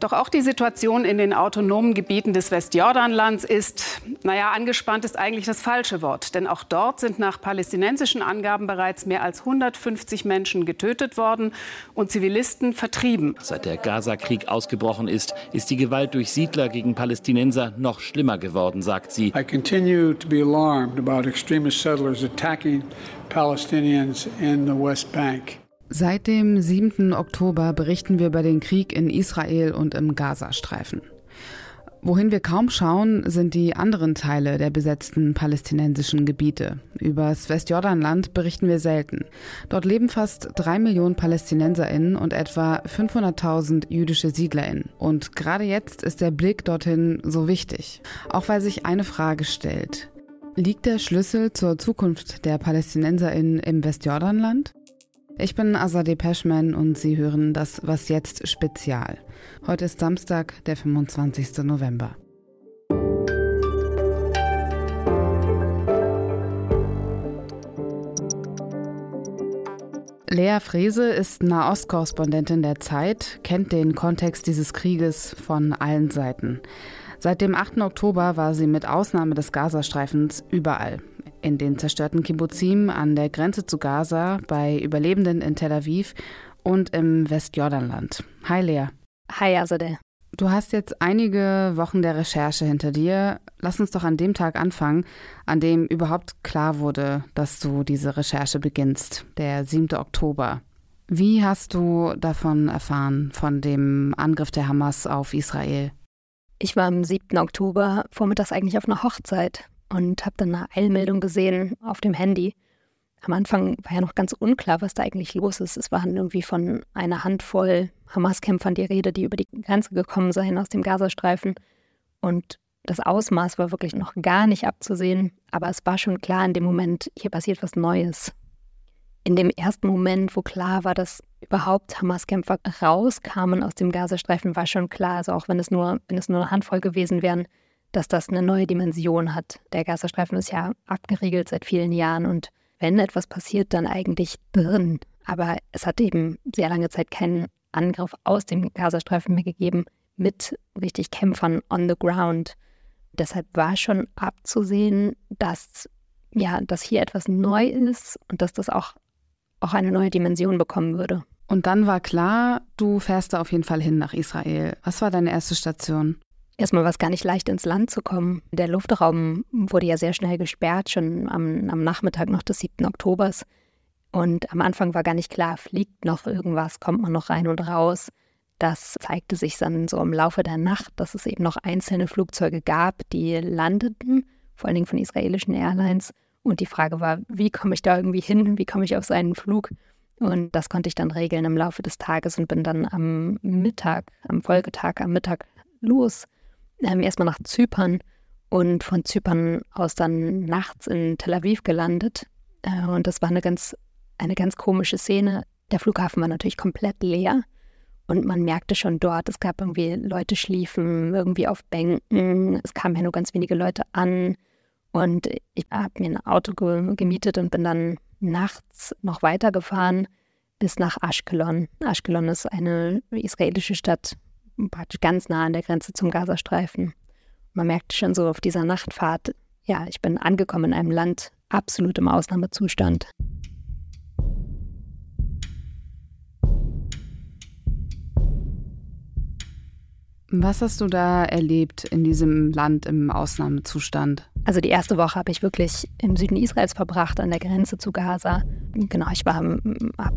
Doch auch die Situation in den autonomen Gebieten des Westjordanlands ist, naja, angespannt ist eigentlich das falsche Wort. Denn auch dort sind nach palästinensischen Angaben bereits mehr als 150 Menschen getötet worden und Zivilisten vertrieben. Seit der Gaza-Krieg ausgebrochen ist, ist die Gewalt durch Siedler gegen Palästinenser noch schlimmer geworden, sagt sie. I continue to be alarmed about extremist settlers attacking Palestinians in the West Bank. Seit dem 7. Oktober berichten wir über den Krieg in Israel und im Gazastreifen. Wohin wir kaum schauen, sind die anderen Teile der besetzten palästinensischen Gebiete. Übers Westjordanland berichten wir selten. Dort leben fast drei Millionen PalästinenserInnen und etwa 500.000 jüdische SiedlerInnen. Und gerade jetzt ist der Blick dorthin so wichtig. Auch weil sich eine Frage stellt. Liegt der Schlüssel zur Zukunft der PalästinenserInnen im Westjordanland? Ich bin Azadeh Peschman und Sie hören das Was jetzt Spezial. Heute ist Samstag, der 25. November. Lea Frese ist Nahostkorrespondentin der Zeit, kennt den Kontext dieses Krieges von allen Seiten. Seit dem 8. Oktober war sie mit Ausnahme des Gazastreifens überall in den zerstörten Kibbuzim an der Grenze zu Gaza, bei Überlebenden in Tel Aviv und im Westjordanland. Hi Lea. Hi Azadeh. Du hast jetzt einige Wochen der Recherche hinter dir. Lass uns doch an dem Tag anfangen, an dem überhaupt klar wurde, dass du diese Recherche beginnst, der 7. Oktober. Wie hast du davon erfahren, von dem Angriff der Hamas auf Israel? Ich war am 7. Oktober vormittags eigentlich auf einer Hochzeit und habe dann eine Eilmeldung gesehen auf dem Handy. Am Anfang war ja noch ganz unklar, was da eigentlich los ist. Es waren irgendwie von einer Handvoll Hamas-Kämpfern die Rede, die über die Grenze gekommen seien aus dem Gazastreifen. Und das Ausmaß war wirklich noch gar nicht abzusehen. Aber es war schon klar in dem Moment, hier passiert was Neues. In dem ersten Moment, wo klar war, dass überhaupt Hamas-Kämpfer rauskamen aus dem Gazastreifen, war schon klar, also auch wenn es nur, wenn es nur eine Handvoll gewesen wären, dass das eine neue Dimension hat. Der Gazastreifen ist ja abgeriegelt seit vielen Jahren und wenn etwas passiert, dann eigentlich drin. Aber es hat eben sehr lange Zeit keinen Angriff aus dem Gazastreifen mehr gegeben mit richtig Kämpfern on the ground. Deshalb war schon abzusehen, dass ja, dass hier etwas neu ist und dass das auch, auch eine neue Dimension bekommen würde. Und dann war klar, du fährst da auf jeden Fall hin nach Israel. Was war deine erste Station? Erstmal war es gar nicht leicht, ins Land zu kommen. Der Luftraum wurde ja sehr schnell gesperrt, schon am, am Nachmittag noch des 7. Oktobers. Und am Anfang war gar nicht klar, fliegt noch irgendwas, kommt man noch rein und raus. Das zeigte sich dann so im Laufe der Nacht, dass es eben noch einzelne Flugzeuge gab, die landeten, vor allen Dingen von israelischen Airlines. Und die Frage war, wie komme ich da irgendwie hin? Wie komme ich auf seinen Flug? Und das konnte ich dann regeln im Laufe des Tages und bin dann am Mittag, am Folgetag, am Mittag los ähm, erstmal nach Zypern und von Zypern aus dann nachts in Tel Aviv gelandet. Äh, und das war eine ganz, eine ganz komische Szene. Der Flughafen war natürlich komplett leer. Und man merkte schon dort, es gab irgendwie Leute schliefen irgendwie auf Bänken. Es kamen ja nur ganz wenige Leute an. Und ich habe mir ein Auto gemietet und bin dann nachts noch weitergefahren bis nach Ashkelon. Ashkelon ist eine israelische Stadt praktisch ganz nah an der Grenze zum Gazastreifen. Man merkt schon so auf dieser Nachtfahrt, ja, ich bin angekommen in einem Land absolut im Ausnahmezustand. Was hast du da erlebt in diesem Land im Ausnahmezustand? Also die erste Woche habe ich wirklich im Süden Israels verbracht, an der Grenze zu Gaza. Genau, ich habe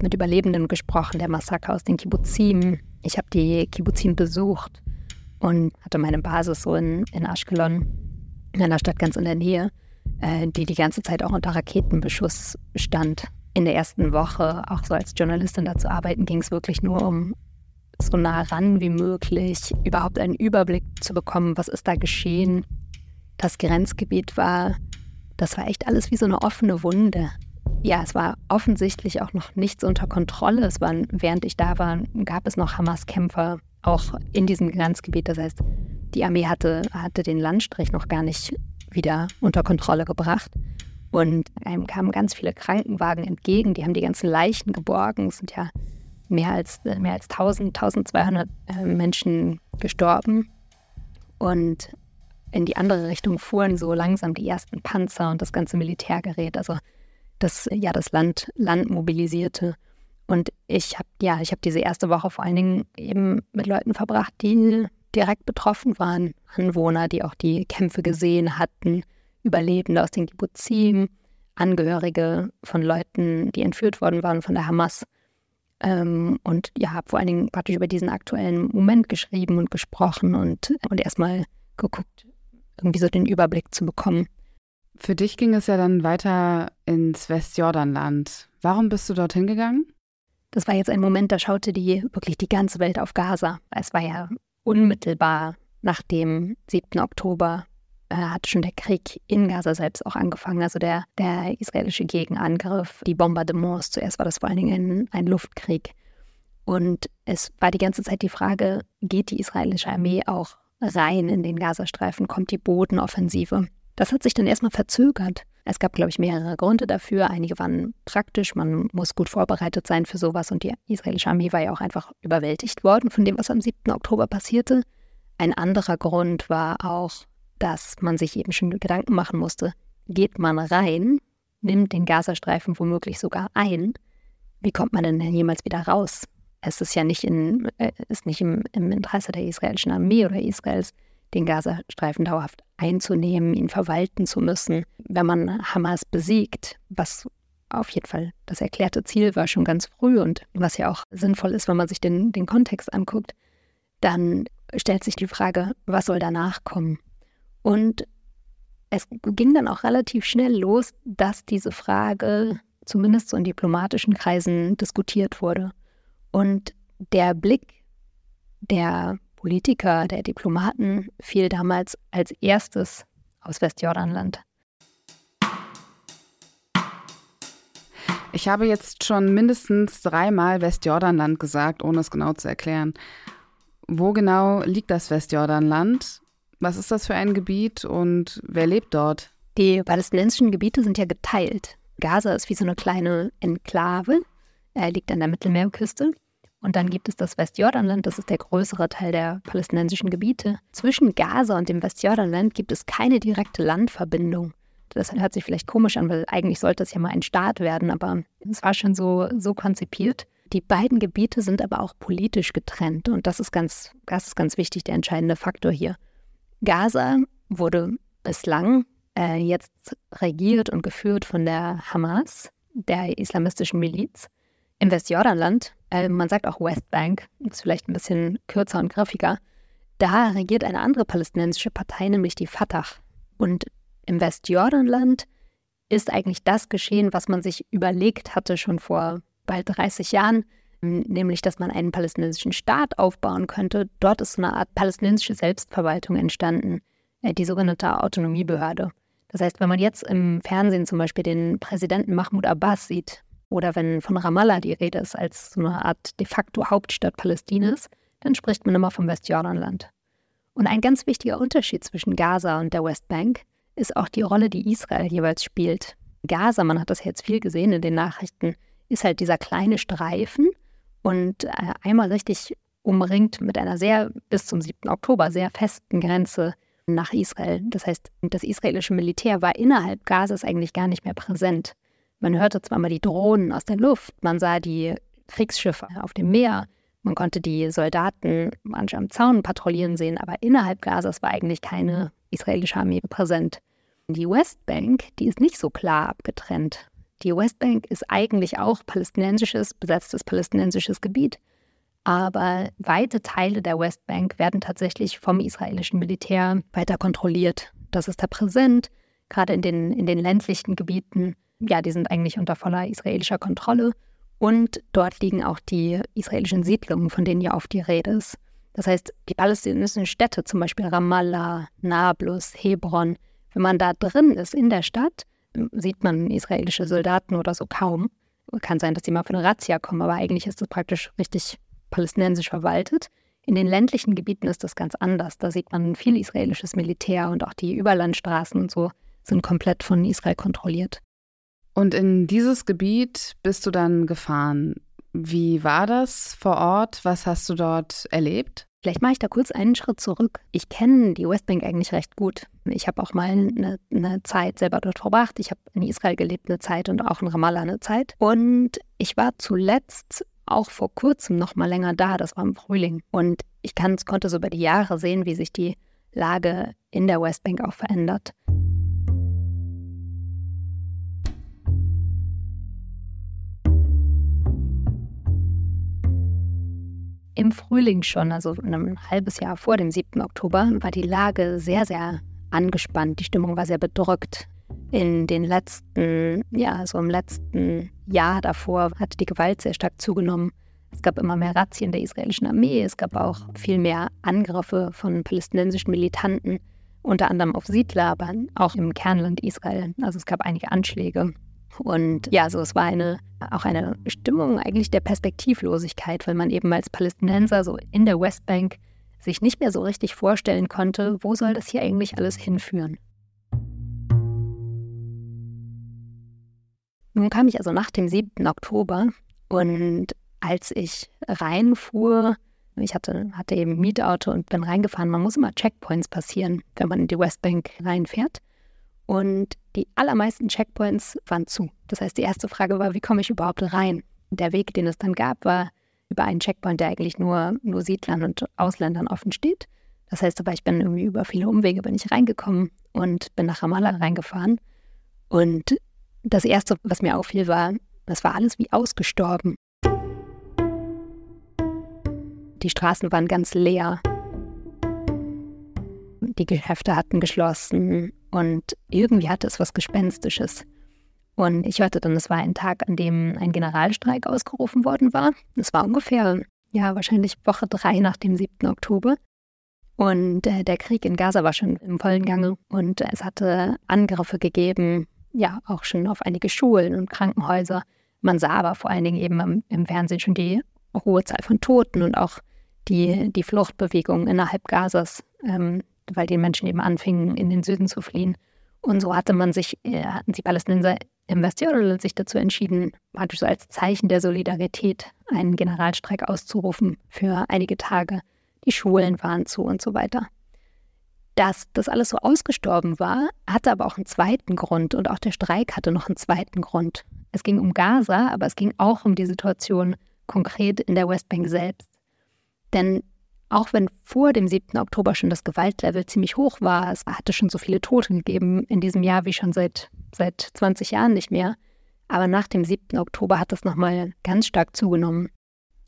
mit Überlebenden gesprochen, der Massaker aus den Kibbuzim, ich habe die Kibbuzin besucht und hatte meine Basis so in, in Ashkelon, in einer Stadt ganz in der Nähe, äh, die die ganze Zeit auch unter Raketenbeschuss stand. In der ersten Woche, auch so als Journalistin da zu arbeiten, ging es wirklich nur um so nah ran wie möglich, überhaupt einen Überblick zu bekommen, was ist da geschehen. Das Grenzgebiet war, das war echt alles wie so eine offene Wunde. Ja, es war offensichtlich auch noch nichts unter Kontrolle. Es waren, während ich da war, gab es noch Hamas-Kämpfer auch in diesem Grenzgebiet. Das heißt, die Armee hatte, hatte den Landstrich noch gar nicht wieder unter Kontrolle gebracht. Und einem kamen ganz viele Krankenwagen entgegen, die haben die ganzen Leichen geborgen. Es sind ja mehr als, mehr als 1000, 1200 äh, Menschen gestorben. Und in die andere Richtung fuhren so langsam die ersten Panzer und das ganze Militärgerät, also das ja das Land, Land mobilisierte. Und ich habe ja, ich habe diese erste Woche vor allen Dingen eben mit Leuten verbracht, die direkt betroffen waren, Anwohner, die auch die Kämpfe gesehen hatten, Überlebende aus den Kibbuzim, Angehörige von Leuten, die entführt worden waren von der Hamas. Ähm, und ja, habe vor allen Dingen praktisch über diesen aktuellen Moment geschrieben und gesprochen und, und erstmal geguckt, irgendwie so den Überblick zu bekommen. Für dich ging es ja dann weiter ins Westjordanland. Warum bist du dorthin gegangen? Das war jetzt ein Moment, da schaute die wirklich die ganze Welt auf Gaza. Es war ja unmittelbar nach dem 7. Oktober hat schon der Krieg in Gaza selbst auch angefangen. Also der, der israelische Gegenangriff, die Bombardements. Zuerst war das vor allen Dingen ein, ein Luftkrieg. Und es war die ganze Zeit die Frage, geht die israelische Armee auch rein in den Gazastreifen, kommt die Bodenoffensive. Das hat sich dann erstmal verzögert. Es gab, glaube ich, mehrere Gründe dafür. Einige waren praktisch, man muss gut vorbereitet sein für sowas und die israelische Armee war ja auch einfach überwältigt worden von dem, was am 7. Oktober passierte. Ein anderer Grund war auch, dass man sich eben schon Gedanken machen musste, geht man rein, nimmt den Gazastreifen womöglich sogar ein, wie kommt man denn jemals wieder raus? Es ist ja nicht, in, äh, ist nicht im, im Interesse der israelischen Armee oder Israels, den Gazastreifen dauerhaft einzunehmen, ihn verwalten zu müssen. Wenn man Hamas besiegt, was auf jeden Fall das erklärte Ziel war schon ganz früh und was ja auch sinnvoll ist, wenn man sich den, den Kontext anguckt, dann stellt sich die Frage, was soll danach kommen? Und es ging dann auch relativ schnell los, dass diese Frage zumindest so in diplomatischen Kreisen diskutiert wurde. Und der Blick der Politiker, der Diplomaten fiel damals als erstes aus Westjordanland. Ich habe jetzt schon mindestens dreimal Westjordanland gesagt, ohne es genau zu erklären. Wo genau liegt das Westjordanland? Was ist das für ein Gebiet und wer lebt dort? Die palästinensischen Gebiete sind ja geteilt. Gaza ist wie so eine kleine Enklave. Er liegt an der Mittelmeerküste. Und dann gibt es das Westjordanland, das ist der größere Teil der palästinensischen Gebiete. Zwischen Gaza und dem Westjordanland gibt es keine direkte Landverbindung. Das hört sich vielleicht komisch an, weil eigentlich sollte es ja mal ein Staat werden, aber es war schon so, so konzipiert. Die beiden Gebiete sind aber auch politisch getrennt und das ist ganz, das ist ganz wichtig, der entscheidende Faktor hier. Gaza wurde bislang äh, jetzt regiert und geführt von der Hamas, der islamistischen Miliz. Im Westjordanland, äh, man sagt auch Westbank, ist vielleicht ein bisschen kürzer und griffiger, da regiert eine andere palästinensische Partei, nämlich die Fatah. Und im Westjordanland ist eigentlich das geschehen, was man sich überlegt hatte schon vor bald 30 Jahren, nämlich dass man einen palästinensischen Staat aufbauen könnte. Dort ist so eine Art palästinensische Selbstverwaltung entstanden, äh, die sogenannte Autonomiebehörde. Das heißt, wenn man jetzt im Fernsehen zum Beispiel den Präsidenten Mahmoud Abbas sieht, oder wenn von Ramallah die Rede ist als so eine Art de facto Hauptstadt Palästinas, dann spricht man immer vom Westjordanland. Und ein ganz wichtiger Unterschied zwischen Gaza und der Westbank ist auch die Rolle, die Israel jeweils spielt. Gaza, man hat das jetzt viel gesehen in den Nachrichten, ist halt dieser kleine Streifen und äh, einmal richtig umringt mit einer sehr, bis zum 7. Oktober, sehr festen Grenze nach Israel. Das heißt, das israelische Militär war innerhalb Gazas eigentlich gar nicht mehr präsent. Man hörte zwar mal die Drohnen aus der Luft, man sah die Kriegsschiffe auf dem Meer, man konnte die Soldaten manche am Zaun patrouillieren sehen, aber innerhalb Gazas war eigentlich keine israelische Armee präsent. Die Westbank, die ist nicht so klar abgetrennt. Die Westbank ist eigentlich auch palästinensisches, besetztes palästinensisches Gebiet. Aber weite Teile der Westbank werden tatsächlich vom israelischen Militär weiter kontrolliert. Das ist da präsent, gerade in den, in den ländlichen Gebieten ja, die sind eigentlich unter voller israelischer Kontrolle. Und dort liegen auch die israelischen Siedlungen, von denen ja oft die Rede ist. Das heißt, die palästinensischen Städte, zum Beispiel Ramallah, Nablus, Hebron, wenn man da drin ist in der Stadt, sieht man israelische Soldaten oder so kaum. Kann sein, dass sie mal für eine Razzia kommen, aber eigentlich ist das praktisch richtig palästinensisch verwaltet. In den ländlichen Gebieten ist das ganz anders. Da sieht man viel israelisches Militär und auch die Überlandstraßen und so sind komplett von Israel kontrolliert. Und in dieses Gebiet bist du dann gefahren. Wie war das vor Ort? Was hast du dort erlebt? Vielleicht mache ich da kurz einen Schritt zurück. Ich kenne die Westbank eigentlich recht gut. Ich habe auch mal eine, eine, Zeit selber dort verbracht. Ich habe in Israel gelebt eine Zeit und auch in Ramallah eine Zeit. Und ich war zuletzt auch vor kurzem noch mal länger da. Das war im Frühling. Und ich kann, konnte so über die Jahre sehen, wie sich die Lage in der Westbank auch verändert. Im Frühling schon, also ein halbes Jahr vor dem 7. Oktober, war die Lage sehr, sehr angespannt. Die Stimmung war sehr bedrückt. In den letzten, ja, so im letzten Jahr davor hatte die Gewalt sehr stark zugenommen. Es gab immer mehr Razzien der israelischen Armee. Es gab auch viel mehr Angriffe von palästinensischen Militanten, unter anderem auf Siedler, aber auch im Kernland Israel. Also es gab einige Anschläge. Und ja, so es war eine, auch eine Stimmung eigentlich der Perspektivlosigkeit, weil man eben als Palästinenser so in der Westbank sich nicht mehr so richtig vorstellen konnte, wo soll das hier eigentlich alles hinführen. Nun kam ich also nach dem 7. Oktober und als ich reinfuhr, ich hatte, hatte eben Mietauto und bin reingefahren, man muss immer Checkpoints passieren, wenn man in die Westbank reinfährt. Und die allermeisten Checkpoints waren zu. Das heißt, die erste Frage war, wie komme ich überhaupt rein? Der Weg, den es dann gab, war über einen Checkpoint, der eigentlich nur, nur Siedlern und Ausländern offen steht. Das heißt aber, ich bin irgendwie über viele Umwege bin ich reingekommen und bin nach Ramallah reingefahren. Und das Erste, was mir auffiel, war, das war alles wie ausgestorben. Die Straßen waren ganz leer. Die Geschäfte hatten geschlossen und irgendwie hatte es was Gespenstisches. Und ich hörte dann, es war ein Tag, an dem ein Generalstreik ausgerufen worden war. Es war ungefähr, ja, wahrscheinlich Woche drei nach dem 7. Oktober. Und äh, der Krieg in Gaza war schon im vollen Gange und es hatte Angriffe gegeben, ja, auch schon auf einige Schulen und Krankenhäuser. Man sah aber vor allen Dingen eben im, im Fernsehen schon die hohe Zahl von Toten und auch die, die Fluchtbewegung innerhalb Gazas, ähm, weil die Menschen eben anfingen, in den Süden zu fliehen. Und so hatte man sich, äh, hatten die Palästinenser im Westjordanland sich dazu entschieden, praktisch so als Zeichen der Solidarität einen Generalstreik auszurufen für einige Tage. Die Schulen waren zu und so weiter. Dass das alles so ausgestorben war, hatte aber auch einen zweiten Grund und auch der Streik hatte noch einen zweiten Grund. Es ging um Gaza, aber es ging auch um die Situation konkret in der Westbank selbst. Denn auch wenn vor dem 7. Oktober schon das Gewaltlevel ziemlich hoch war, es hatte schon so viele Tote gegeben in diesem Jahr wie schon seit, seit 20 Jahren nicht mehr. Aber nach dem 7. Oktober hat das nochmal ganz stark zugenommen.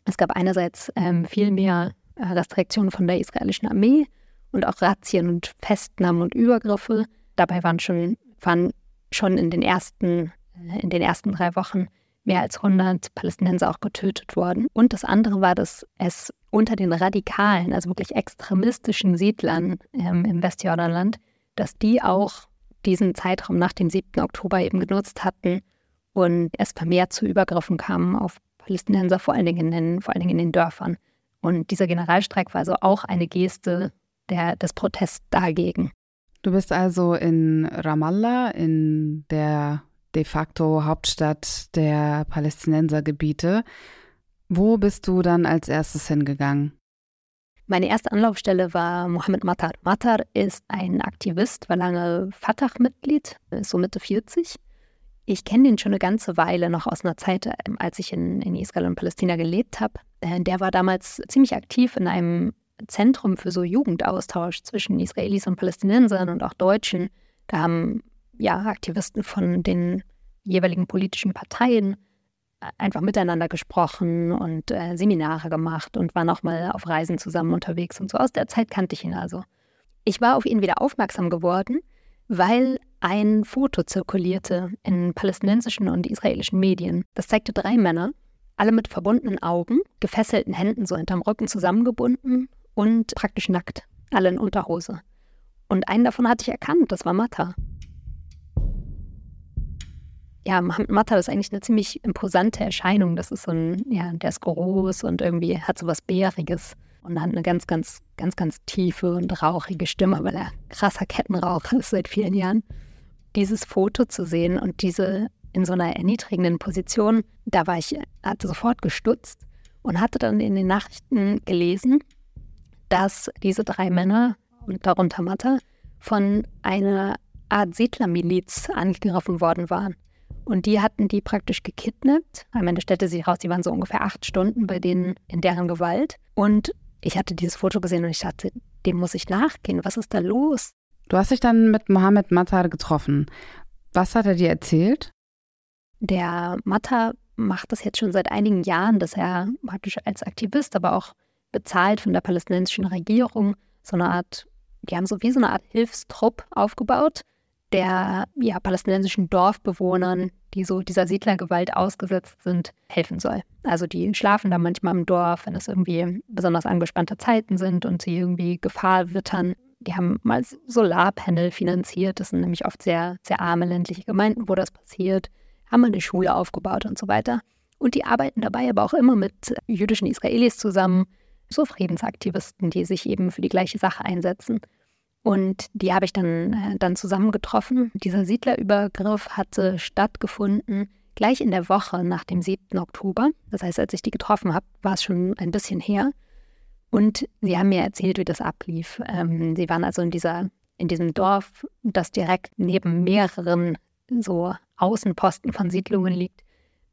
Es gab einerseits ähm, viel mehr äh, Restriktionen von der israelischen Armee und auch Razzien und Festnahmen und Übergriffe. Dabei waren schon, waren schon in den ersten, äh, in den ersten drei Wochen mehr als 100 Palästinenser auch getötet worden. Und das andere war, dass es unter den radikalen, also wirklich extremistischen Siedlern ähm, im Westjordanland, dass die auch diesen Zeitraum nach dem 7. Oktober eben genutzt hatten und es vermehrt zu Übergriffen kam auf Palästinenser, vor allen Dingen in den, vor allen Dingen in den Dörfern. Und dieser Generalstreik war also auch eine Geste der, des Protests dagegen. Du bist also in Ramallah, in der de facto Hauptstadt der Palästinensergebiete. Wo bist du dann als erstes hingegangen? Meine erste Anlaufstelle war Mohammed Matar. Matar ist ein Aktivist, war lange Fatah-Mitglied, ist so Mitte 40. Ich kenne den schon eine ganze Weile noch aus einer Zeit, ähm, als ich in, in Israel und Palästina gelebt habe. Äh, der war damals ziemlich aktiv in einem Zentrum für so Jugendaustausch zwischen Israelis und Palästinensern und auch Deutschen. Da haben ja Aktivisten von den jeweiligen politischen Parteien einfach miteinander gesprochen und äh, Seminare gemacht und waren auch mal auf Reisen zusammen unterwegs und so. Aus der Zeit kannte ich ihn also. Ich war auf ihn wieder aufmerksam geworden, weil ein Foto zirkulierte in palästinensischen und israelischen Medien. Das zeigte drei Männer, alle mit verbundenen Augen, gefesselten Händen so hinterm Rücken zusammengebunden und praktisch nackt, alle in Unterhose. Und einen davon hatte ich erkannt, das war Matta ja, Matta ist eigentlich eine ziemlich imposante Erscheinung. Das ist so ein, ja, der ist groß und irgendwie hat so was Bäriges und hat eine ganz, ganz, ganz, ganz tiefe und rauchige Stimme, weil er krasser Kettenraucher ist seit vielen Jahren. Dieses Foto zu sehen und diese in so einer erniedrigenden Position. Da war ich, hatte sofort gestutzt und hatte dann in den Nachrichten gelesen, dass diese drei Männer und darunter Matta von einer Art Siedlermiliz angegriffen worden waren. Und die hatten die praktisch gekidnappt. Am Ende stellte sich raus, die waren so ungefähr acht Stunden bei denen in deren Gewalt. Und ich hatte dieses Foto gesehen und ich dachte, dem muss ich nachgehen. Was ist da los? Du hast dich dann mit Mohammed Matta getroffen. Was hat er dir erzählt? Der Matta macht das jetzt schon seit einigen Jahren, dass er praktisch als Aktivist, aber auch bezahlt von der palästinensischen Regierung so eine Art, die haben so wie so eine Art Hilfstrupp aufgebaut, der ja, palästinensischen Dorfbewohnern, die so dieser Siedlergewalt ausgesetzt sind, helfen soll. Also die schlafen da manchmal im Dorf, wenn es irgendwie besonders angespannte Zeiten sind und sie irgendwie Gefahr wittern. Die haben mal Solarpanel finanziert. Das sind nämlich oft sehr, sehr arme ländliche Gemeinden, wo das passiert. Haben mal eine Schule aufgebaut und so weiter. Und die arbeiten dabei aber auch immer mit jüdischen Israelis zusammen, so Friedensaktivisten, die sich eben für die gleiche Sache einsetzen. Und die habe ich dann, äh, dann zusammengetroffen. Dieser Siedlerübergriff hatte stattgefunden gleich in der Woche nach dem 7. Oktober. Das heißt, als ich die getroffen habe, war es schon ein bisschen her. Und sie haben mir erzählt, wie das ablief. Ähm, sie waren also in, dieser, in diesem Dorf, das direkt neben mehreren so Außenposten von Siedlungen liegt,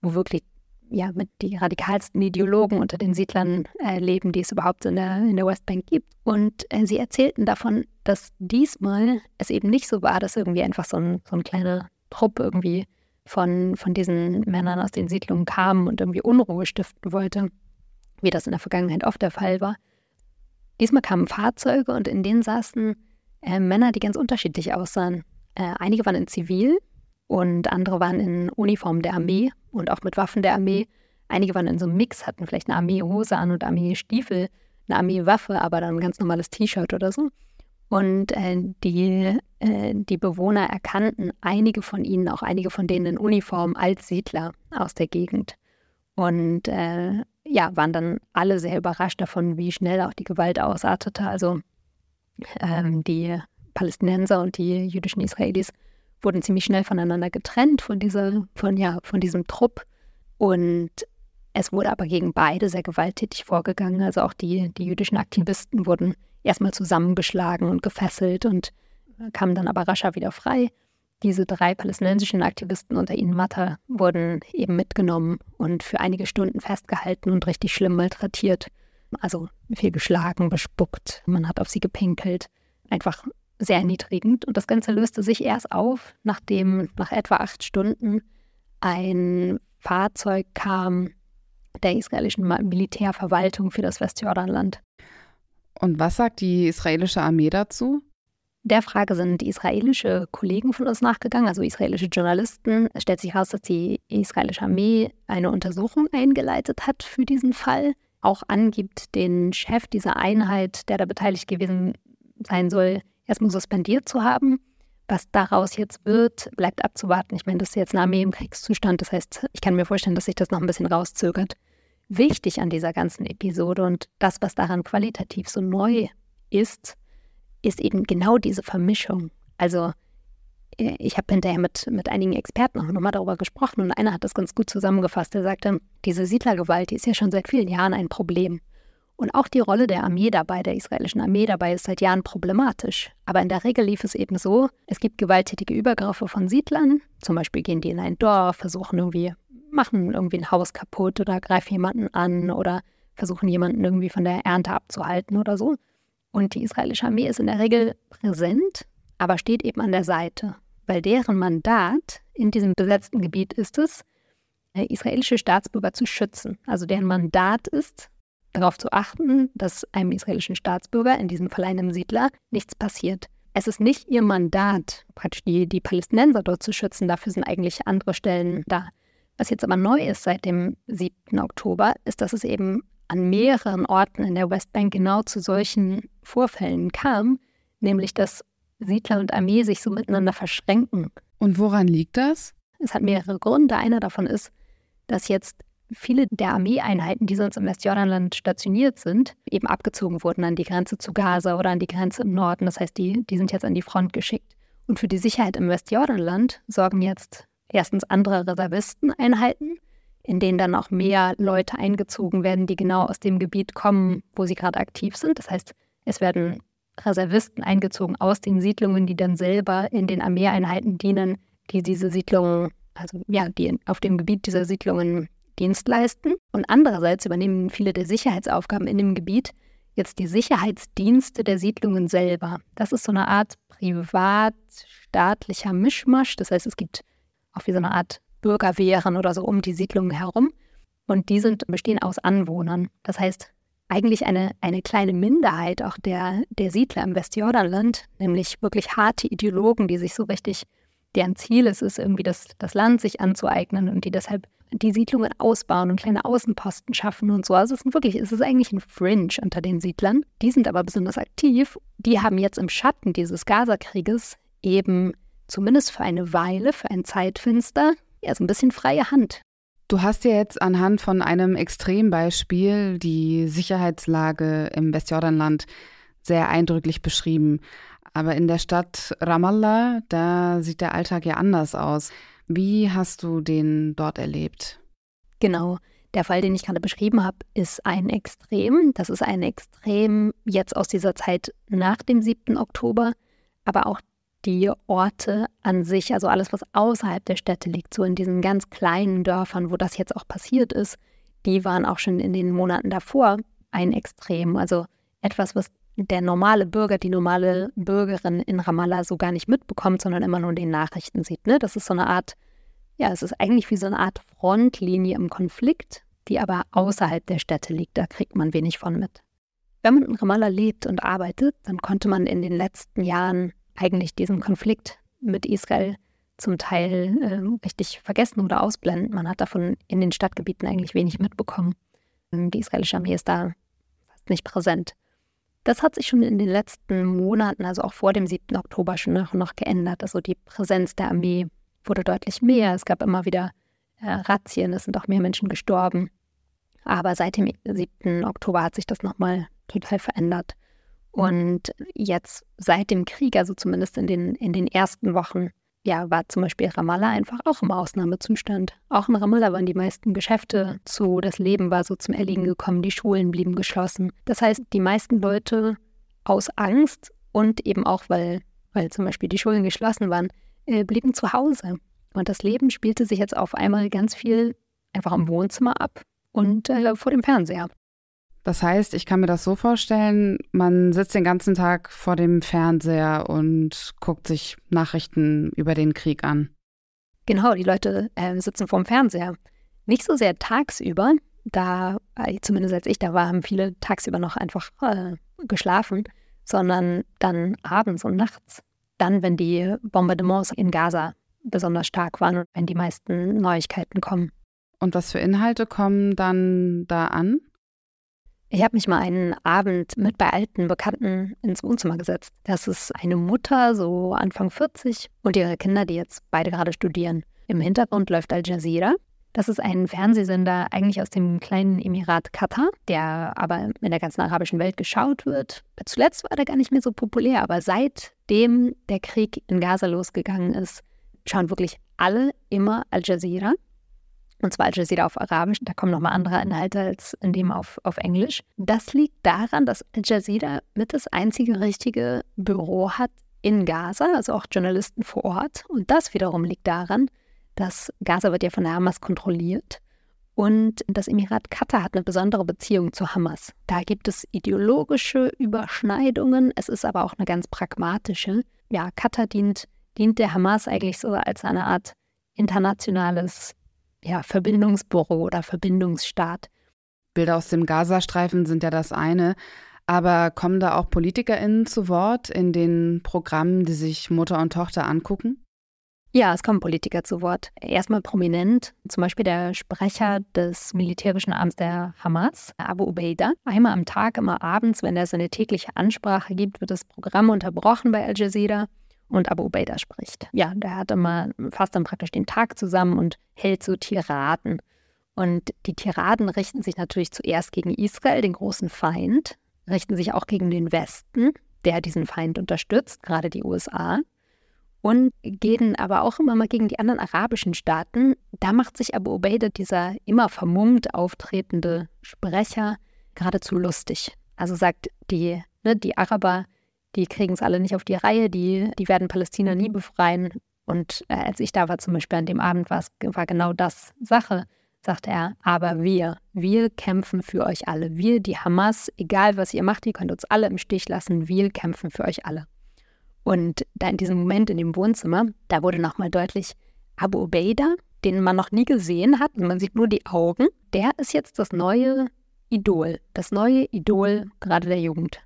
wo wirklich ja, mit die radikalsten Ideologen unter den Siedlern äh, leben, die es überhaupt in der, in der Westbank gibt. Und äh, sie erzählten davon, dass diesmal es eben nicht so war, dass irgendwie einfach so ein, so ein kleiner Trupp irgendwie von, von diesen Männern aus den Siedlungen kam und irgendwie Unruhe stiften wollte, wie das in der Vergangenheit oft der Fall war. Diesmal kamen Fahrzeuge und in denen saßen äh, Männer, die ganz unterschiedlich aussahen. Äh, einige waren in Zivil, und andere waren in Uniform der Armee und auch mit Waffen der Armee. Einige waren in so einem Mix, hatten vielleicht eine Armeehose an und Armeestiefel, eine Armeewaffe, aber dann ein ganz normales T-Shirt oder so. Und äh, die, äh, die Bewohner erkannten einige von ihnen, auch einige von denen in Uniform, als Siedler aus der Gegend. Und äh, ja, waren dann alle sehr überrascht davon, wie schnell auch die Gewalt ausartete. Also ähm, die Palästinenser und die jüdischen Israelis wurden ziemlich schnell voneinander getrennt von dieser, von ja, von diesem Trupp. Und es wurde aber gegen beide sehr gewalttätig vorgegangen. Also auch die, die jüdischen Aktivisten wurden erstmal zusammengeschlagen und gefesselt und kamen dann aber rascher wieder frei. Diese drei palästinensischen Aktivisten, unter ihnen Matta, wurden eben mitgenommen und für einige Stunden festgehalten und richtig schlimm malträtiert. Also viel geschlagen, bespuckt, man hat auf sie gepinkelt. Einfach sehr erniedrigend. Und das Ganze löste sich erst auf, nachdem nach etwa acht Stunden ein Fahrzeug kam der israelischen Militärverwaltung für das Westjordanland. Und was sagt die israelische Armee dazu? Der Frage sind israelische Kollegen von uns nachgegangen, also israelische Journalisten. Es stellt sich heraus, dass die israelische Armee eine Untersuchung eingeleitet hat für diesen Fall, auch angibt, den Chef dieser Einheit, der da beteiligt gewesen sein soll, erstmal suspendiert zu haben. Was daraus jetzt wird, bleibt abzuwarten. Ich meine, das ist jetzt eine Armee im Kriegszustand. Das heißt, ich kann mir vorstellen, dass sich das noch ein bisschen rauszögert. Wichtig an dieser ganzen Episode und das, was daran qualitativ so neu ist, ist eben genau diese Vermischung. Also äh, ich habe hinterher mit, mit einigen Experten auch nochmal darüber gesprochen und einer hat das ganz gut zusammengefasst. Er sagte, diese Siedlergewalt, die ist ja schon seit vielen Jahren ein Problem. Und auch die Rolle der Armee dabei, der israelischen Armee dabei, ist seit Jahren problematisch. Aber in der Regel lief es eben so, es gibt gewalttätige Übergriffe von Siedlern, zum Beispiel gehen die in ein Dorf, versuchen irgendwie, machen irgendwie ein Haus kaputt oder greifen jemanden an oder versuchen jemanden irgendwie von der Ernte abzuhalten oder so. Und die israelische Armee ist in der Regel präsent, aber steht eben an der Seite, weil deren Mandat in diesem besetzten Gebiet ist es, israelische Staatsbürger zu schützen. Also deren Mandat ist, darauf zu achten, dass einem israelischen Staatsbürger, in diesem Fall einem Siedler, nichts passiert. Es ist nicht ihr Mandat, praktisch die, die Palästinenser dort zu schützen. Dafür sind eigentlich andere Stellen da. Was jetzt aber neu ist seit dem 7. Oktober, ist, dass es eben an mehreren Orten in der Westbank genau zu solchen Vorfällen kam, nämlich dass Siedler und Armee sich so miteinander verschränken. Und woran liegt das? Es hat mehrere Gründe. Einer davon ist, dass jetzt viele der Armeeeinheiten, die sonst im Westjordanland stationiert sind, eben abgezogen wurden an die Grenze zu Gaza oder an die Grenze im Norden. Das heißt, die, die sind jetzt an die Front geschickt. Und für die Sicherheit im Westjordanland sorgen jetzt erstens andere Reservisteneinheiten, in denen dann auch mehr Leute eingezogen werden, die genau aus dem Gebiet kommen, wo sie gerade aktiv sind. Das heißt, es werden Reservisten eingezogen aus den Siedlungen, die dann selber in den Armeeeinheiten dienen, die diese Siedlungen, also ja, die auf dem Gebiet dieser Siedlungen Dienst leisten. Und andererseits übernehmen viele der Sicherheitsaufgaben in dem Gebiet jetzt die Sicherheitsdienste der Siedlungen selber. Das ist so eine Art privat-staatlicher Mischmasch. Das heißt, es gibt auch wie so eine Art Bürgerwehren oder so um die Siedlungen herum. Und die sind, bestehen aus Anwohnern. Das heißt, eigentlich eine, eine kleine Minderheit auch der, der Siedler im Westjordanland, nämlich wirklich harte Ideologen, die sich so richtig, deren Ziel es ist, irgendwie das, das Land sich anzueignen und die deshalb die Siedlungen ausbauen und kleine Außenposten schaffen und so. Also es ist wirklich, es ist eigentlich ein Fringe unter den Siedlern. Die sind aber besonders aktiv. Die haben jetzt im Schatten dieses Gaza-Krieges eben zumindest für eine Weile, für ein Zeitfenster, ja, so ein bisschen freie Hand. Du hast ja jetzt anhand von einem Extrembeispiel die Sicherheitslage im Westjordanland sehr eindrücklich beschrieben. Aber in der Stadt Ramallah, da sieht der Alltag ja anders aus. Wie hast du den dort erlebt? Genau. Der Fall, den ich gerade beschrieben habe, ist ein Extrem. Das ist ein Extrem jetzt aus dieser Zeit nach dem 7. Oktober, aber auch die Orte an sich, also alles, was außerhalb der Städte liegt, so in diesen ganz kleinen Dörfern, wo das jetzt auch passiert ist, die waren auch schon in den Monaten davor ein Extrem. Also etwas, was der normale Bürger, die normale Bürgerin in Ramallah so gar nicht mitbekommt, sondern immer nur in den Nachrichten sieht. Ne? Das ist so eine Art, ja, es ist eigentlich wie so eine Art Frontlinie im Konflikt, die aber außerhalb der Städte liegt. Da kriegt man wenig von mit. Wenn man in Ramallah lebt und arbeitet, dann konnte man in den letzten Jahren eigentlich diesen Konflikt mit Israel zum Teil äh, richtig vergessen oder ausblenden. Man hat davon in den Stadtgebieten eigentlich wenig mitbekommen. Die israelische Armee ist da fast nicht präsent. Das hat sich schon in den letzten Monaten, also auch vor dem 7. Oktober, schon noch, noch geändert. Also die Präsenz der Armee wurde deutlich mehr. Es gab immer wieder äh, Razzien, es sind auch mehr Menschen gestorben. Aber seit dem 7. Oktober hat sich das nochmal total verändert. Und jetzt seit dem Krieg, also zumindest in den, in den ersten Wochen, ja, war zum Beispiel Ramallah einfach auch im Ausnahmezustand. Auch in Ramallah waren die meisten Geschäfte zu, das Leben war so zum Erliegen gekommen, die Schulen blieben geschlossen. Das heißt, die meisten Leute aus Angst und eben auch, weil, weil zum Beispiel die Schulen geschlossen waren, äh, blieben zu Hause. Und das Leben spielte sich jetzt auf einmal ganz viel einfach im Wohnzimmer ab und äh, vor dem Fernseher. Das heißt, ich kann mir das so vorstellen, man sitzt den ganzen Tag vor dem Fernseher und guckt sich Nachrichten über den Krieg an. Genau, die Leute äh, sitzen vorm Fernseher. Nicht so sehr tagsüber, da, äh, zumindest als ich da war, haben viele tagsüber noch einfach äh, geschlafen, sondern dann abends und nachts. Dann, wenn die Bombardements in Gaza besonders stark waren und wenn die meisten Neuigkeiten kommen. Und was für Inhalte kommen dann da an? Ich habe mich mal einen Abend mit bei alten Bekannten ins Wohnzimmer gesetzt. Das ist eine Mutter, so Anfang 40, und ihre Kinder, die jetzt beide gerade studieren. Im Hintergrund läuft Al Jazeera. Das ist ein Fernsehsender eigentlich aus dem kleinen Emirat Katar, der aber in der ganzen arabischen Welt geschaut wird. Zuletzt war der gar nicht mehr so populär, aber seitdem der Krieg in Gaza losgegangen ist, schauen wirklich alle immer Al Jazeera. Und zwar Al Jazeera auf Arabisch, da kommen nochmal andere Inhalte als in dem auf, auf Englisch. Das liegt daran, dass Al Jazeera mit das einzige richtige Büro hat in Gaza, also auch Journalisten vor Ort. Und das wiederum liegt daran, dass Gaza wird ja von der Hamas kontrolliert. Und das Emirat Katar hat eine besondere Beziehung zu Hamas. Da gibt es ideologische Überschneidungen, es ist aber auch eine ganz pragmatische. Ja, Katar dient, dient der Hamas eigentlich so als eine Art internationales ja, Verbindungsbüro oder Verbindungsstaat. Bilder aus dem Gazastreifen sind ja das eine. Aber kommen da auch PolitikerInnen zu Wort in den Programmen, die sich Mutter und Tochter angucken? Ja, es kommen Politiker zu Wort. Erstmal prominent, zum Beispiel der Sprecher des militärischen Amts der Hamas, Abu Ubaida. Einmal am Tag, immer abends, wenn er seine tägliche Ansprache gibt, wird das Programm unterbrochen bei Al Jazeera und Abu Ubaidah spricht. Ja, der hat immer fast dann praktisch den Tag zusammen und hält so Tiraden. Und die Tiraden richten sich natürlich zuerst gegen Israel, den großen Feind, richten sich auch gegen den Westen, der diesen Feind unterstützt, gerade die USA. und gehen aber auch immer mal gegen die anderen arabischen Staaten. Da macht sich Abu Ubaida, dieser immer vermummt auftretende Sprecher, geradezu lustig. Also sagt, die, ne, die Araber, die kriegen es alle nicht auf die Reihe, die, die werden Palästina nie befreien. Und äh, als ich da war, zum Beispiel an dem Abend, war genau das Sache, sagt er, aber wir, wir kämpfen für euch alle. Wir, die Hamas, egal was ihr macht, ihr könnt uns alle im Stich lassen, wir kämpfen für euch alle. Und da in diesem Moment in dem Wohnzimmer, da wurde nochmal deutlich, Abu Ubaida, den man noch nie gesehen hat, und man sieht nur die Augen, der ist jetzt das neue Idol, das neue Idol gerade der Jugend.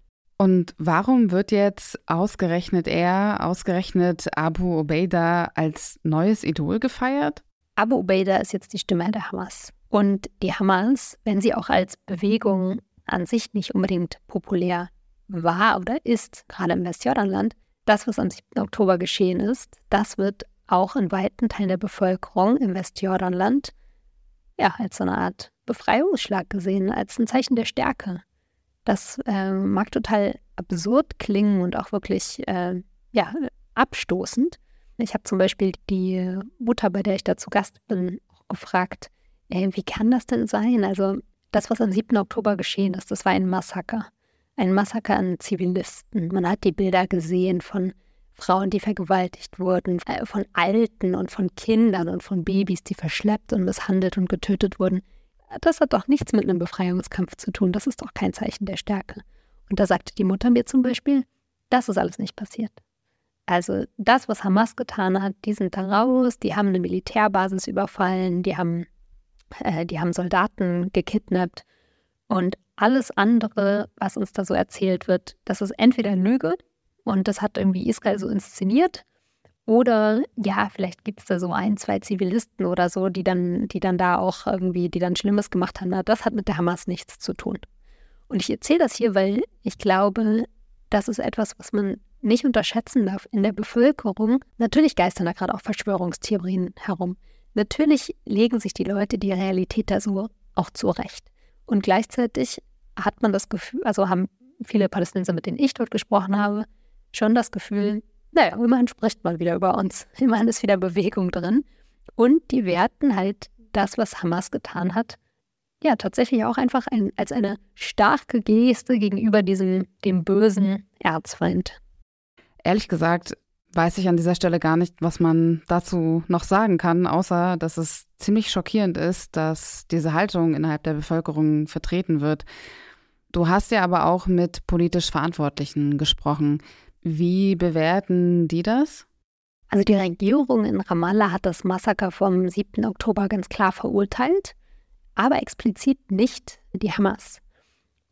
Und warum wird jetzt ausgerechnet er, ausgerechnet Abu Ubaida als neues Idol gefeiert? Abu Ubaida ist jetzt die Stimme der Hamas. Und die Hamas, wenn sie auch als Bewegung an sich nicht unbedingt populär war oder ist, gerade im Westjordanland, das, was am 7. Oktober geschehen ist, das wird auch in weiten Teilen der Bevölkerung im Westjordanland ja, als so eine Art Befreiungsschlag gesehen, als ein Zeichen der Stärke. Das äh, mag total absurd klingen und auch wirklich äh, ja, abstoßend. Ich habe zum Beispiel die Mutter, bei der ich da zu Gast bin, gefragt, ey, wie kann das denn sein? Also das, was am 7. Oktober geschehen ist, das war ein Massaker ein Massaker an Zivilisten. Man hat die Bilder gesehen von Frauen, die vergewaltigt wurden, äh, von Alten und von Kindern und von Babys, die verschleppt und misshandelt und getötet wurden. Das hat doch nichts mit einem Befreiungskampf zu tun. Das ist doch kein Zeichen der Stärke. Und da sagte die Mutter mir zum Beispiel, das ist alles nicht passiert. Also das, was Hamas getan hat, die sind da raus, die haben eine Militärbasis überfallen, die haben, äh, die haben Soldaten gekidnappt und alles andere, was uns da so erzählt wird, das ist entweder Lüge und das hat irgendwie Israel so inszeniert. Oder ja, vielleicht gibt es da so ein, zwei Zivilisten oder so, die dann, die dann da auch irgendwie, die dann Schlimmes gemacht haben. Das hat mit der Hamas nichts zu tun. Und ich erzähle das hier, weil ich glaube, das ist etwas, was man nicht unterschätzen darf in der Bevölkerung. Natürlich geistern da gerade auch Verschwörungstheorien herum. Natürlich legen sich die Leute die Realität da so auch zurecht. Und gleichzeitig hat man das Gefühl, also haben viele Palästinenser, mit denen ich dort gesprochen habe, schon das Gefühl, naja, immerhin spricht man wieder über uns. Immerhin ist wieder Bewegung drin. Und die werten halt das, was Hamas getan hat, ja, tatsächlich auch einfach ein, als eine starke Geste gegenüber diesem, dem bösen Erzfeind. Ehrlich gesagt, weiß ich an dieser Stelle gar nicht, was man dazu noch sagen kann, außer dass es ziemlich schockierend ist, dass diese Haltung innerhalb der Bevölkerung vertreten wird. Du hast ja aber auch mit politisch Verantwortlichen gesprochen. Wie bewerten die das? Also die Regierung in Ramallah hat das Massaker vom 7. Oktober ganz klar verurteilt, aber explizit nicht die Hamas.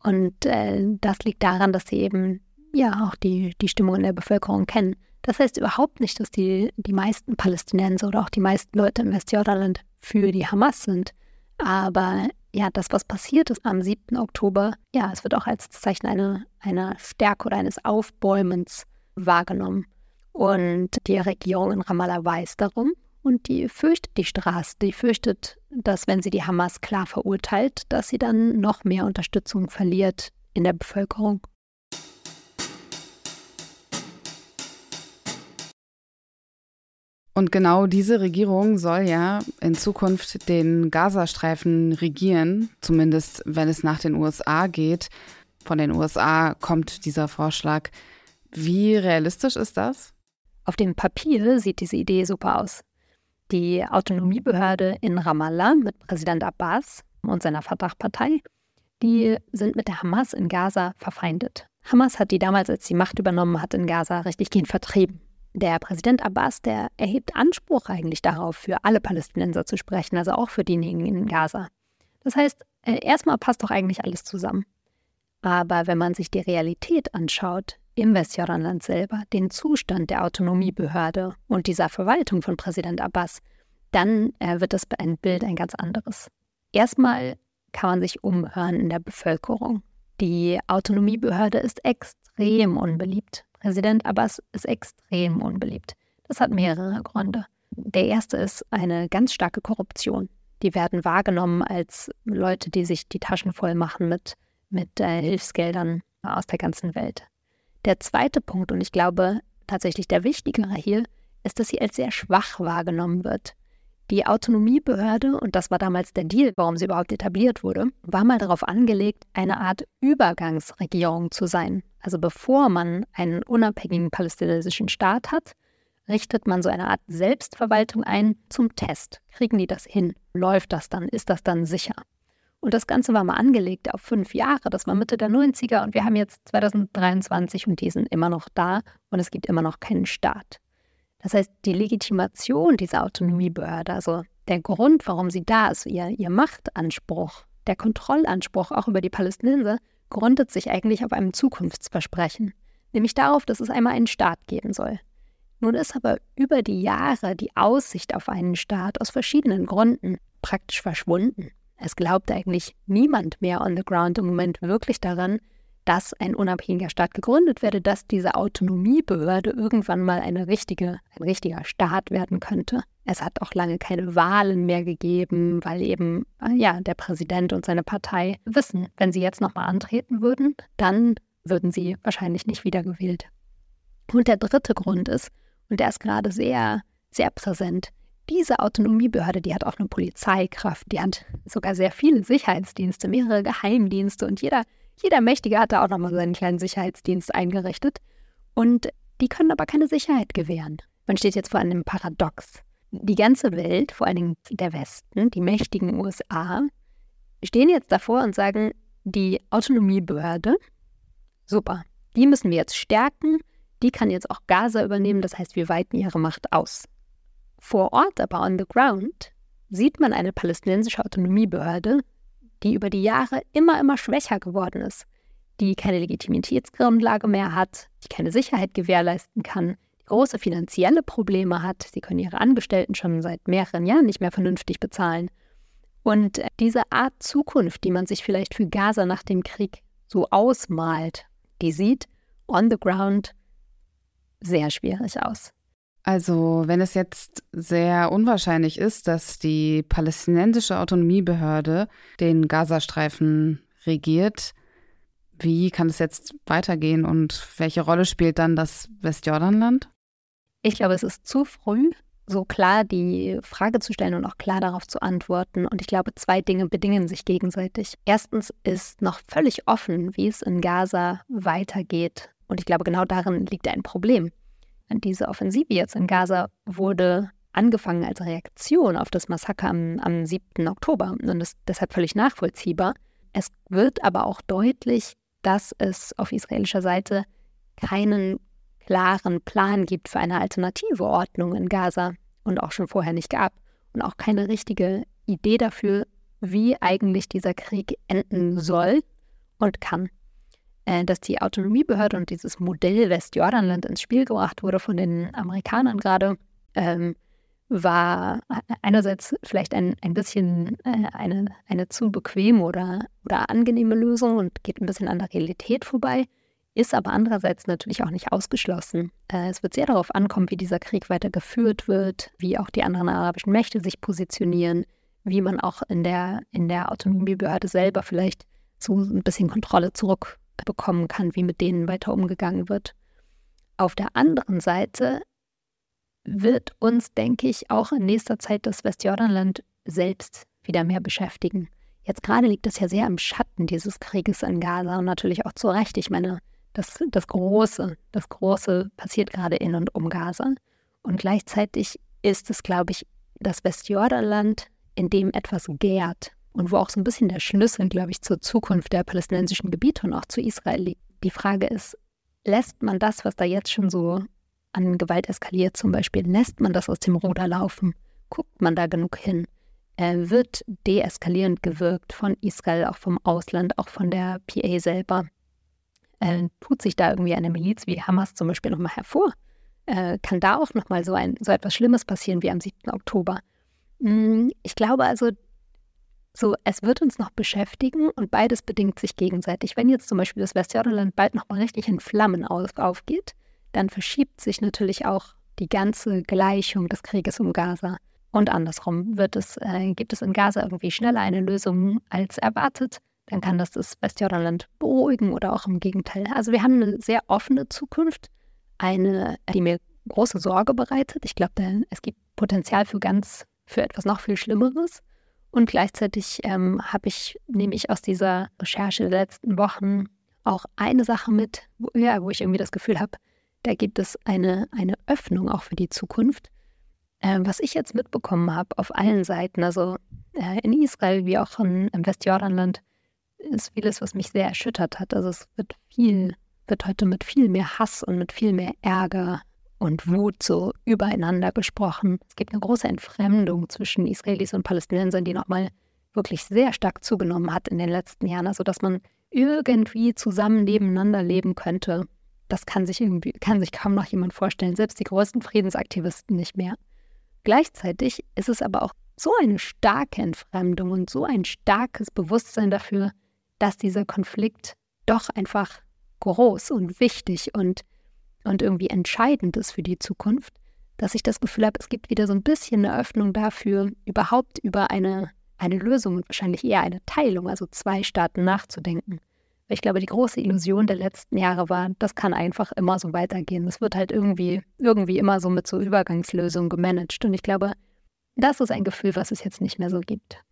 Und äh, das liegt daran, dass sie eben ja auch die, die Stimmung in der Bevölkerung kennen. Das heißt überhaupt nicht, dass die, die meisten Palästinenser oder auch die meisten Leute im Westjordanland für die Hamas sind. Aber ja, das, was passiert ist am 7. Oktober, ja, es wird auch als Zeichen einer, einer Stärke oder eines Aufbäumens wahrgenommen. Und die Regierung in Ramallah weiß darum und die fürchtet die Straße. Die fürchtet, dass wenn sie die Hamas klar verurteilt, dass sie dann noch mehr Unterstützung verliert in der Bevölkerung. Und genau diese Regierung soll ja in Zukunft den Gazastreifen regieren, zumindest wenn es nach den USA geht. Von den USA kommt dieser Vorschlag. Wie realistisch ist das? Auf dem Papier sieht diese Idee super aus. Die Autonomiebehörde in Ramallah mit Präsident Abbas und seiner Fatah-Partei, die sind mit der Hamas in Gaza verfeindet. Hamas hat die damals, als sie Macht übernommen hat in Gaza, richtig gehend vertrieben. Der Präsident Abbas, der erhebt Anspruch eigentlich darauf, für alle Palästinenser zu sprechen, also auch für diejenigen in Gaza. Das heißt, äh, erstmal passt doch eigentlich alles zusammen. Aber wenn man sich die Realität anschaut, im Westjordanland selber, den Zustand der Autonomiebehörde und dieser Verwaltung von Präsident Abbas, dann äh, wird das ein Bild ein ganz anderes. Erstmal kann man sich umhören in der Bevölkerung. Die Autonomiebehörde ist extrem unbeliebt. Präsident Abbas ist extrem unbeliebt. Das hat mehrere Gründe. Der erste ist eine ganz starke Korruption. Die werden wahrgenommen als Leute, die sich die Taschen voll machen mit, mit äh, Hilfsgeldern aus der ganzen Welt. Der zweite Punkt, und ich glaube tatsächlich der wichtigere hier, ist, dass sie als sehr schwach wahrgenommen wird. Die Autonomiebehörde, und das war damals der Deal, warum sie überhaupt etabliert wurde, war mal darauf angelegt, eine Art Übergangsregierung zu sein. Also bevor man einen unabhängigen palästinensischen Staat hat, richtet man so eine Art Selbstverwaltung ein zum Test. Kriegen die das hin? Läuft das dann? Ist das dann sicher? Und das Ganze war mal angelegt auf fünf Jahre. Das war Mitte der 90er und wir haben jetzt 2023 und die sind immer noch da und es gibt immer noch keinen Staat. Das heißt, die Legitimation dieser Autonomiebehörde, also der Grund, warum sie da ist, ihr, ihr Machtanspruch, der Kontrollanspruch auch über die Palästinenser, gründet sich eigentlich auf einem Zukunftsversprechen, nämlich darauf, dass es einmal einen Staat geben soll. Nun ist aber über die Jahre die Aussicht auf einen Staat aus verschiedenen Gründen praktisch verschwunden. Es glaubt eigentlich niemand mehr on the ground im Moment wirklich daran, dass ein unabhängiger Staat gegründet werde, dass diese Autonomiebehörde irgendwann mal eine richtige, ein richtiger Staat werden könnte. Es hat auch lange keine Wahlen mehr gegeben, weil eben äh, ja der Präsident und seine Partei wissen, wenn sie jetzt nochmal antreten würden, dann würden sie wahrscheinlich nicht wiedergewählt. Und der dritte Grund ist, und der ist gerade sehr, sehr präsent, diese Autonomiebehörde, die hat auch eine Polizeikraft, die hat sogar sehr viele Sicherheitsdienste, mehrere Geheimdienste und jeder jeder Mächtige hat da auch nochmal seinen kleinen Sicherheitsdienst eingerichtet. Und die können aber keine Sicherheit gewähren. Man steht jetzt vor einem Paradox. Die ganze Welt, vor allen Dingen der Westen, die mächtigen USA, stehen jetzt davor und sagen, die Autonomiebehörde, super, die müssen wir jetzt stärken, die kann jetzt auch Gaza übernehmen, das heißt, wir weiten ihre Macht aus. Vor Ort, aber on the ground, sieht man eine palästinensische Autonomiebehörde, die über die Jahre immer, immer schwächer geworden ist, die keine Legitimitätsgrundlage mehr hat, die keine Sicherheit gewährleisten kann, große finanzielle Probleme hat, sie können ihre Angestellten schon seit mehreren Jahren nicht mehr vernünftig bezahlen. Und diese Art Zukunft, die man sich vielleicht für Gaza nach dem Krieg so ausmalt, die sieht on the ground sehr schwierig aus. Also, wenn es jetzt sehr unwahrscheinlich ist, dass die palästinensische Autonomiebehörde den Gazastreifen regiert, wie kann es jetzt weitergehen und welche Rolle spielt dann das Westjordanland? Ich glaube, es ist zu früh, so klar die Frage zu stellen und auch klar darauf zu antworten. Und ich glaube, zwei Dinge bedingen sich gegenseitig. Erstens ist noch völlig offen, wie es in Gaza weitergeht. Und ich glaube, genau darin liegt ein Problem. Diese Offensive jetzt in Gaza wurde angefangen als Reaktion auf das Massaker am, am 7. Oktober und ist deshalb völlig nachvollziehbar. Es wird aber auch deutlich, dass es auf israelischer Seite keinen klaren Plan gibt für eine alternative Ordnung in Gaza und auch schon vorher nicht gab und auch keine richtige Idee dafür, wie eigentlich dieser Krieg enden soll und kann. Äh, dass die Autonomiebehörde und dieses Modell Westjordanland ins Spiel gebracht wurde von den Amerikanern gerade, ähm, war einerseits vielleicht ein, ein bisschen äh, eine, eine zu bequeme oder, oder angenehme Lösung und geht ein bisschen an der Realität vorbei, ist aber andererseits natürlich auch nicht ausgeschlossen. Äh, es wird sehr darauf ankommen, wie dieser Krieg weiter geführt wird, wie auch die anderen arabischen Mächte sich positionieren, wie man auch in der, in der Autonomiebehörde selber vielleicht so ein bisschen Kontrolle zurück bekommen kann, wie mit denen weiter umgegangen wird. Auf der anderen Seite wird uns, denke ich, auch in nächster Zeit das Westjordanland selbst wieder mehr beschäftigen. Jetzt gerade liegt es ja sehr im Schatten dieses Krieges in Gaza und natürlich auch zu Recht. Ich meine, das, das Große, das Große passiert gerade in und um Gaza. Und gleichzeitig ist es, glaube ich, das Westjordanland, in dem etwas gärt, und wo auch so ein bisschen der Schlüssel, glaube ich, zur Zukunft der palästinensischen Gebiete und auch zu Israel liegt. Die Frage ist, lässt man das, was da jetzt schon so an Gewalt eskaliert zum Beispiel, lässt man das aus dem Ruder laufen? Guckt man da genug hin? Äh, wird deeskalierend gewirkt von Israel, auch vom Ausland, auch von der PA selber? Äh, tut sich da irgendwie eine Miliz wie Hamas zum Beispiel nochmal hervor? Äh, kann da auch nochmal so, so etwas Schlimmes passieren wie am 7. Oktober? Hm, ich glaube also, so, es wird uns noch beschäftigen und beides bedingt sich gegenseitig. Wenn jetzt zum Beispiel das Westjordanland bald nochmal richtig in Flammen auf, aufgeht, dann verschiebt sich natürlich auch die ganze Gleichung des Krieges um Gaza. Und andersrum wird es, äh, gibt es in Gaza irgendwie schneller eine Lösung als erwartet, dann kann das das Westjordanland beruhigen oder auch im Gegenteil. Also wir haben eine sehr offene Zukunft, eine, die mir große Sorge bereitet. Ich glaube, es gibt Potenzial für ganz, für etwas noch viel Schlimmeres. Und gleichzeitig ähm, habe ich, nehme ich aus dieser Recherche der letzten Wochen auch eine Sache mit, wo, ja, wo ich irgendwie das Gefühl habe, da gibt es eine, eine Öffnung auch für die Zukunft. Äh, was ich jetzt mitbekommen habe auf allen Seiten, also äh, in Israel wie auch in, im Westjordanland, ist vieles, was mich sehr erschüttert hat. Also es wird viel, wird heute mit viel mehr Hass und mit viel mehr Ärger und Wut so übereinander gesprochen. Es gibt eine große Entfremdung zwischen Israelis und Palästinensern, die nochmal wirklich sehr stark zugenommen hat in den letzten Jahren. Also dass man irgendwie zusammen nebeneinander leben könnte, das kann sich irgendwie, kann sich kaum noch jemand vorstellen, selbst die größten Friedensaktivisten nicht mehr. Gleichzeitig ist es aber auch so eine starke Entfremdung und so ein starkes Bewusstsein dafür, dass dieser Konflikt doch einfach groß und wichtig und und irgendwie entscheidend ist für die Zukunft, dass ich das Gefühl habe, es gibt wieder so ein bisschen eine Öffnung dafür, überhaupt über eine, eine Lösung und wahrscheinlich eher eine Teilung, also zwei Staaten nachzudenken. Weil ich glaube, die große Illusion der letzten Jahre war, das kann einfach immer so weitergehen. Das wird halt irgendwie, irgendwie immer so mit so Übergangslösungen gemanagt. Und ich glaube, das ist ein Gefühl, was es jetzt nicht mehr so gibt.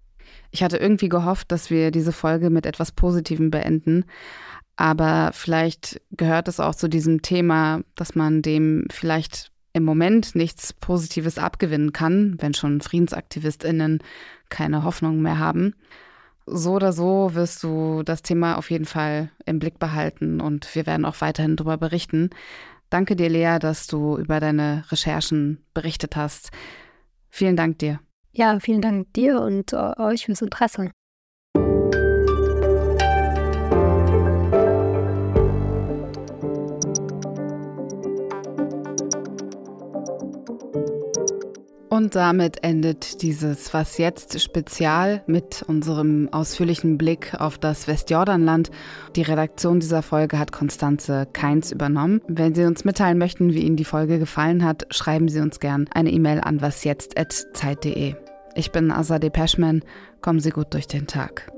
Ich hatte irgendwie gehofft, dass wir diese Folge mit etwas Positivem beenden. Aber vielleicht gehört es auch zu diesem Thema, dass man dem vielleicht im Moment nichts Positives abgewinnen kann, wenn schon Friedensaktivistinnen keine Hoffnung mehr haben. So oder so wirst du das Thema auf jeden Fall im Blick behalten und wir werden auch weiterhin darüber berichten. Danke dir, Lea, dass du über deine Recherchen berichtet hast. Vielen Dank dir. Ja, vielen Dank dir und äh, euch fürs Interesse. Und damit endet dieses Was jetzt Spezial mit unserem ausführlichen Blick auf das Westjordanland. Die Redaktion dieser Folge hat Konstanze Keins übernommen. Wenn Sie uns mitteilen möchten, wie Ihnen die Folge gefallen hat, schreiben Sie uns gern eine E-Mail an wasjetzt.zeit.de. Ich bin Azadeh Peschman. Kommen Sie gut durch den Tag.